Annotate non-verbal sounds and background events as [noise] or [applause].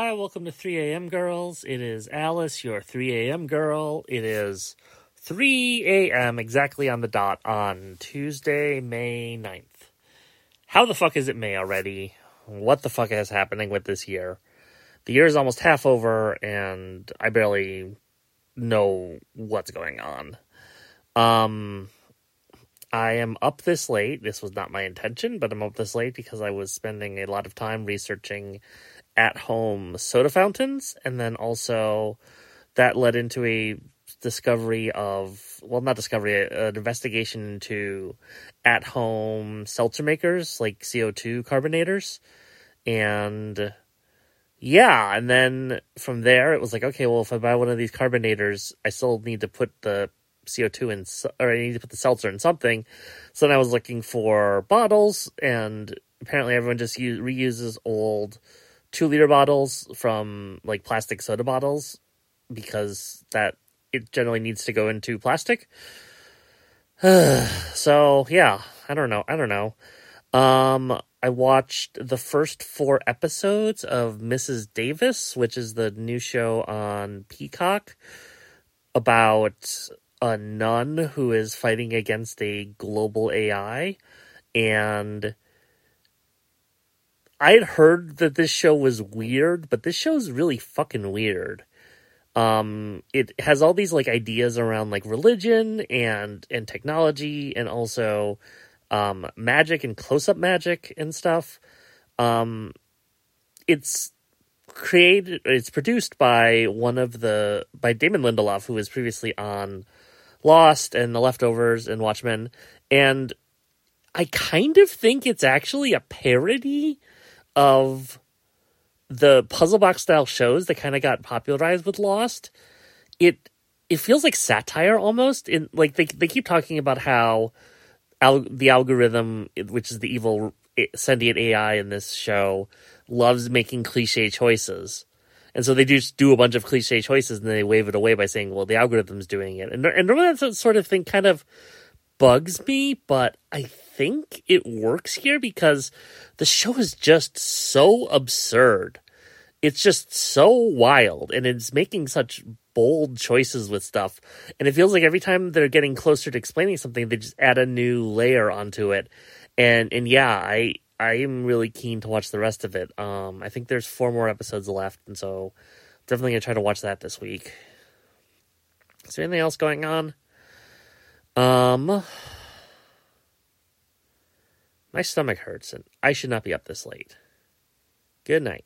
Hi, welcome to 3 a.m. Girls. It is Alice, your 3 a.m. girl. It is 3 a.m. exactly on the dot on Tuesday, May 9th. How the fuck is it May already? What the fuck is happening with this year? The year is almost half over, and I barely know what's going on. Um, I am up this late. This was not my intention, but I'm up this late because I was spending a lot of time researching at home soda fountains, and then also that led into a discovery of well, not discovery, an investigation into at home seltzer makers like CO2 carbonators, and yeah, and then from there it was like, okay, well, if I buy one of these carbonators, I still need to put the CO2 in, or I need to put the seltzer in something. So then I was looking for bottles, and apparently everyone just use, reuses old two liter bottles from like plastic soda bottles because that it generally needs to go into plastic. [sighs] so yeah, I don't know. I don't know. Um, I watched the first four episodes of Mrs. Davis, which is the new show on Peacock about a nun who is fighting against a global AI. And I had heard that this show was weird, but this show is really fucking weird. Um, it has all these like ideas around like religion and and technology and also um magic and close up magic and stuff. Um, it's created it's produced by one of the by Damon Lindelof who was previously on Lost and The Leftovers and Watchmen and I kind of think it's actually a parody of the puzzle box style shows that kind of got popularized with Lost. It it feels like satire almost in like they they keep talking about how al- the algorithm which is the evil eh, sentient AI in this show loves making cliche choices. And so they just do a bunch of cliche choices and they wave it away by saying, well, the algorithm's doing it. And, and that sort of thing kind of bugs me, but I think it works here because the show is just so absurd. It's just so wild and it's making such bold choices with stuff. And it feels like every time they're getting closer to explaining something, they just add a new layer onto it. And and yeah, I I am really keen to watch the rest of it. Um, I think there's four more episodes left, and so definitely gonna try to watch that this week. Is there anything else going on? Um, my stomach hurts, and I should not be up this late. Good night.